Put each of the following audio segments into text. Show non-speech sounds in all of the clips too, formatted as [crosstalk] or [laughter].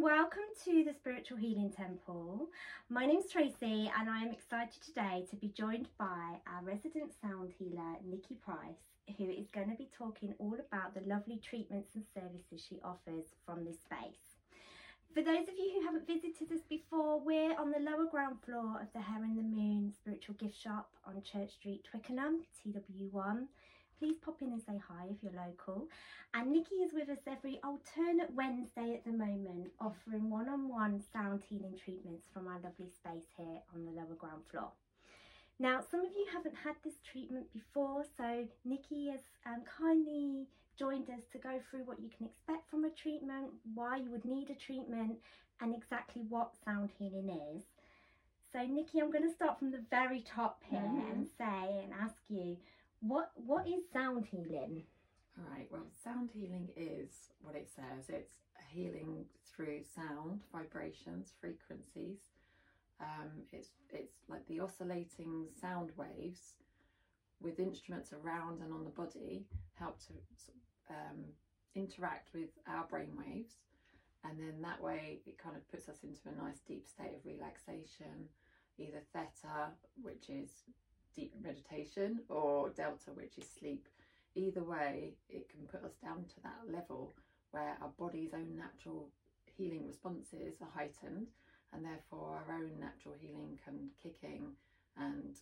welcome to the Spiritual Healing Temple. My name's Tracy and I am excited today to be joined by our resident sound healer, Nicky Price, who is going to be talking all about the lovely treatments and services she offers from this space. For those of you who haven't visited us before, we're on the lower ground floor of the Hare and the Moon Spiritual Gift Shop on Church Street, Twickenham, TW1 please pop in and say hi if you're local. And Nicky is with us every alternate Wednesday at the moment, offering one-on-one sound healing treatments from our lovely space here on the lower ground floor. Now, some of you haven't had this treatment before, so Nicky has um, kindly joined us to go through what you can expect from a treatment, why you would need a treatment, and exactly what sound healing is. So Nicky, I'm going to start from the very top here mm. and say and ask you, what what is sound healing? All right. Well, sound healing is what it says. It's healing through sound, vibrations, frequencies. Um, it's it's like the oscillating sound waves with instruments around and on the body help to um, interact with our brain waves, and then that way it kind of puts us into a nice deep state of relaxation, either theta, which is deep meditation or delta, which is sleep. Either way, it can put us down to that level where our body's own natural healing responses are heightened and therefore our own natural healing can kick in and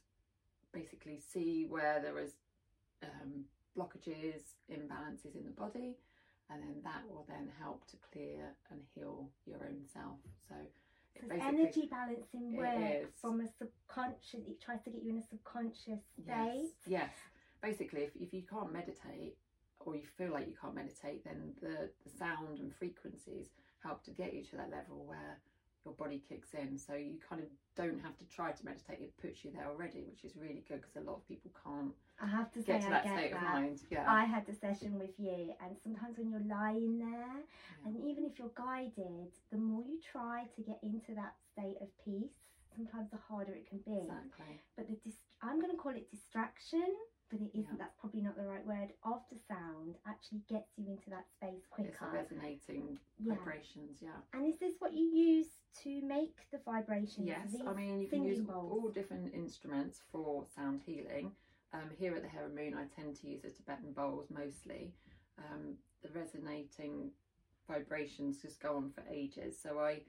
basically see where there is um, blockages, imbalances in the body, and then that will then help to clear and heal your own self. So energy balancing work from a subconscious, it tries to get you in a subconscious state. Yes, yes. Basically, if, if you can't meditate or you feel like you can't meditate, then the, the sound and frequencies help to get you to that level where your body kicks in. So you kind of don't have to try to meditate; it puts you there already, which is really good because a lot of people can't. I have to get to that state that. of mind. Yeah, I had the session with you, and sometimes when you're lying there, yeah. and even if you're guided, the more you try to get into that state of peace, sometimes the harder it can be. Exactly. But the dis- I'm going to call it distraction but it isn't. Yeah. That's probably not the right word. After sound actually gets you into that space quicker. It's resonating yeah. vibrations, yeah. And is this what you use to make the vibrations? Yes, I mean you can use bowls? all different instruments for sound healing. Um, here at the Hare and Moon, I tend to use the Tibetan bowls mostly. Um, the resonating vibrations just go on for ages. So I,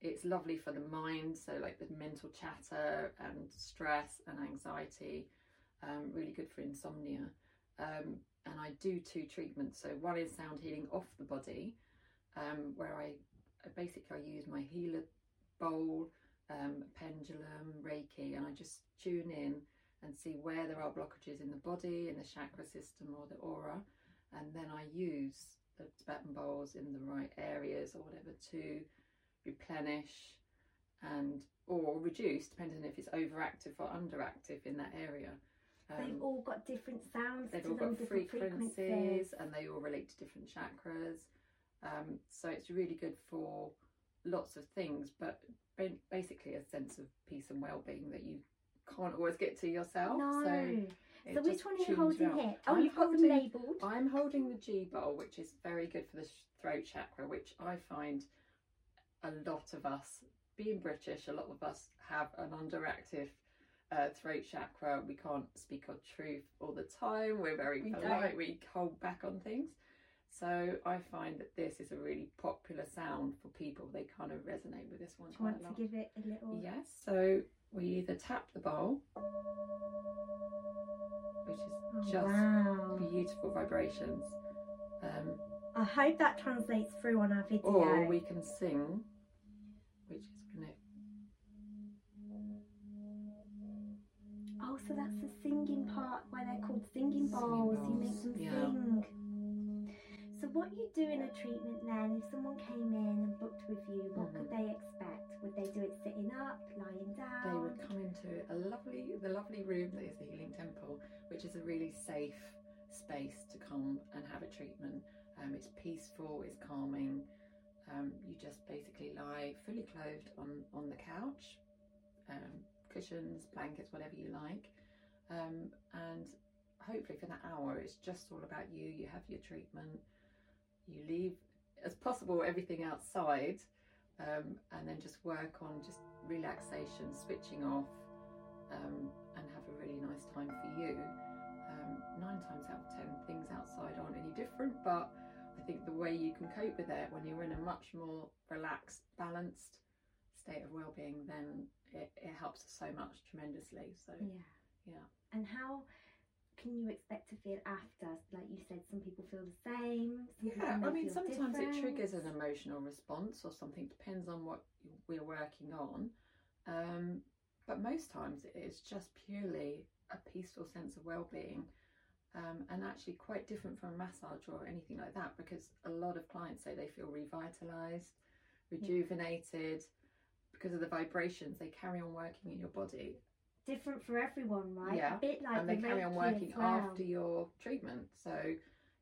it's lovely for the mind. So like the mental chatter and stress and anxiety um, really good for insomnia. Um, and I do two treatments. So one is sound healing off the body, um, where I, I, basically I use my healer bowl, um, pendulum, Reiki, and I just tune in and see where there are blockages in the body, in the chakra system or the aura, and then I use the Tibetan bowls in the right areas or whatever to replenish and or reduce depending on if it's overactive or underactive in that area they've all got different sounds. They've all them, got frequencies, frequencies, and they all relate to different chakras. Um, so it's really good for lots of things, but basically a sense of peace and well-being that you can't always get to yourself. No. So, so which one are you holding here? Oh, I'm you've got them labelled. I'm holding the G bowl, which is very good for the throat chakra, which I find a lot of us, being British, a lot of us have an underactive uh, throat chakra, we can't speak our truth all the time. We're very we polite, don't. we hold back on things. So I find that this is a really popular sound for people. They kind of resonate with this one. Do you want to give it a little? Yes. So we either tap the bowl, which is oh, just wow. beautiful vibrations. Um, I hope that translates through on our video. Or we can sing, which is so that's the singing part why they're called singing bowls. You make them yeah. sing. So what you do in a treatment then, if someone came in and booked with you, what mm-hmm. could they expect? Would they do it sitting up, lying down? They would come into a lovely, the lovely room that is the Healing Temple, which is a really safe space to come and have a treatment. Um, it's peaceful, it's calming. Um, you just basically lie fully clothed on on the couch. Um, cushions, blankets, whatever you like. Um, and hopefully for that hour, it's just all about you. You have your treatment, you leave as possible everything outside. um, and then just work on just relaxation, switching off, um, and have a really nice time for you. Um, nine times out of ten, things outside aren't any different, but I think the way you can cope with it when you're in a much more relaxed, balanced state of well-being, then it, it helps us so much tremendously. So Yeah. yeah. And how can you expect to feel after? Like you said, some people feel the same. Yeah, I mean, sometimes it triggers an emotional response or something, depends on what we're working on. Um, but most times it's just purely a peaceful sense of well being. Um, and actually, quite different from a massage or anything like that because a lot of clients say they feel revitalized, rejuvenated because of the vibrations. They carry on working in your body Different for everyone, right? Yeah, A bit like and they the carry on working well. after your treatment. So,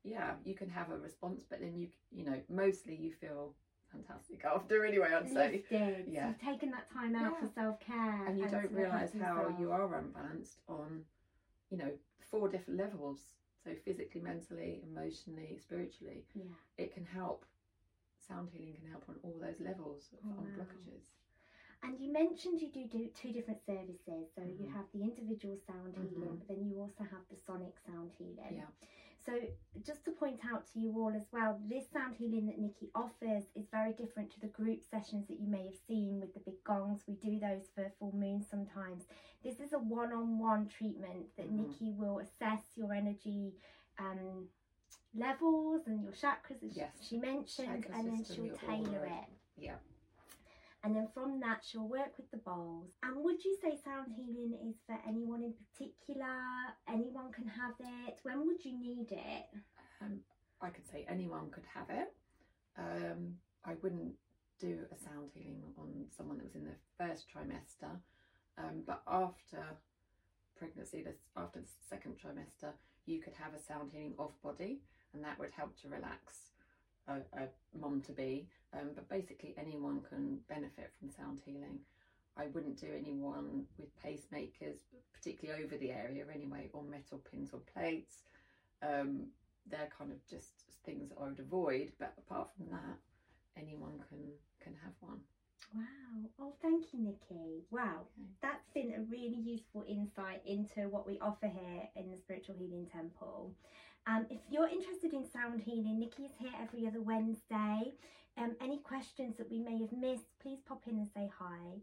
yeah, you can have a response, but then you, you know, mostly you feel fantastic after anyway. I'd say, Lifted. Yeah. You've taken that time out Yeah. for self care. and you don't realise how yourself. you are unbalanced on, you know, four different levels. So physically, mentally, emotionally, spiritually. Yeah. It can help. Sound healing can help on all those levels of, Oh, wow. blockages. And you mentioned you do, do two different services. So you Mhm. have the individual sound healing, Mhm. but then you also have the sonic sound healing. Yeah. So just to point out to you all as well, this sound healing that Nicky offers is very different to the group sessions that you may have seen with the big gongs. We do those for full moon sometimes. This is a one-on-one treatment that Mhm. Nicky will assess your energy um, levels and your chakras as Yes. she mentioned, Chakra and then she'll tailor it. Yeah. And then from that, she'll work with the bowls. And would you say sound healing is for anyone in particular? Anyone can have it. When would you need it? Um, I could say anyone could have it. Um, I wouldn't do a sound healing on someone that was in the first trimester, um, but after pregnancy, this after the second trimester, you could have a sound healing off body, and that would help to relax a, a mom to be. Um, but basically, anyone can benefit from sound healing. I wouldn't do anyone with pacemakers, particularly over the area anyway, or metal pins or plates. Um, they're kind of just things that I would avoid. But apart from that, anyone can can have one. Wow. Oh, thank you, Nicky. Wow. Okay. That's been a really useful insight into what we offer here in the Spiritual Healing Temple. Um, if you're interested in sound healing, Nicky's here every other Wednesday. Um, any questions that we may have missed, please pop in and say hi.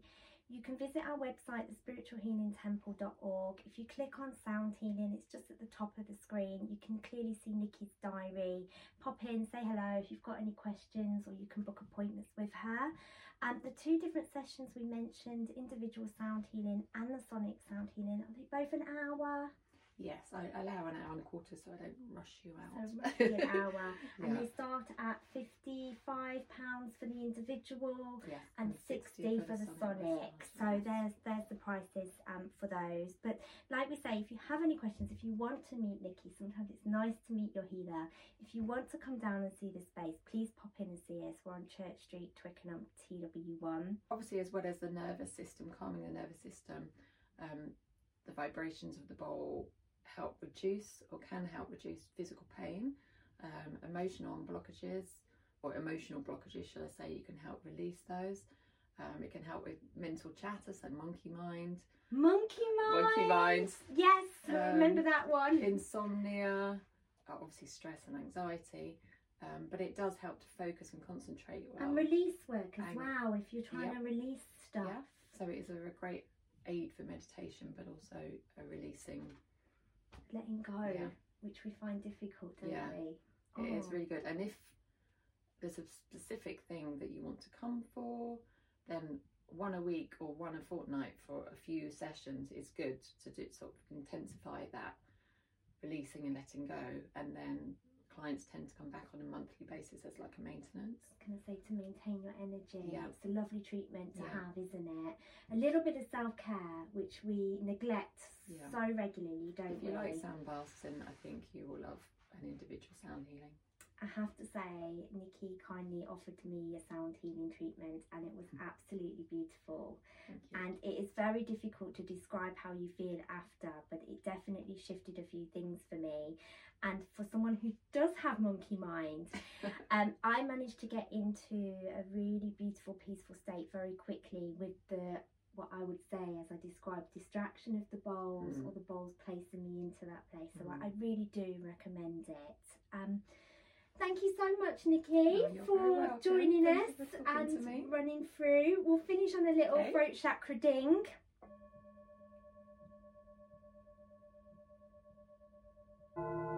You can visit our website, thespiritualhealingtemple.org. If you click on sound healing, it's just at the top of the screen. You can clearly see Nicky's diary. Pop in, say hello if you've got any questions, or you can book appointments with her. Um, the two different sessions we mentioned, individual sound healing and the sonic sound healing, are they both an hour? Yes, I allow an hour and a quarter so I don't rush you out. So roughly an [laughs] hour. And Yeah. they start at £55 for the individual Yes, and 60 for the sonic. So there's there's the prices um, for those. But like we say, if you have any questions, if you want to meet Nicky, sometimes it's nice to meet your healer. If you want to come down and see the space, please pop in and see us. We're on Church Street, Twickenham, TW1. obviously as well as the nervous system calming the nervous system um, the vibrations of the bowl help reduce or can help reduce physical pain um, emotional blockages or emotional blockages shall i say you can help release those um, it can help with mental chatter so monkey mind Monkey Mind. Monkey Mind. Yes, I remember Um, that one. insomnia uh, obviously stress and anxiety um, but it does help to focus and concentrate well and release work as And- well if you're trying to release stuff. Yeah. So it is a great aid for meditation, but also a releasing. Letting go, Yeah. which we find difficult, don't Yeah. we? It is Oh. really good. And if there's a specific thing that you want to come for, then one a week or one a fortnight for a few sessions is good to do sort of intensify that releasing and letting go. And then clients tend to come back on a monthly basis as like a maintenance. I going to say to maintain your energy. Yeah. It's a lovely treatment to Yeah. have, isn't it? A little bit of self care, which we neglect Yeah. so regularly, don't If you we? like sound baths, then I think you will love an individual sound healing. I have to say, Nicky kindly offered me a sound healing treatment and it was absolutely beautiful. And it is very difficult to describe how you feel after, but it definitely shifted a few things for me. And for someone who does have monkey mind, [laughs] um, I managed to get into a really beautiful, peaceful state very quickly with the what I would say, as I described, distraction of the bowls Mm. or the bowls placing me into that place. So Mm. I, I really do recommend it. Um, thank you so much, Nicky, Oh, for joining us for and running through. We'll finish on a little Okay. throat chakra ding. Thank you, Nicky.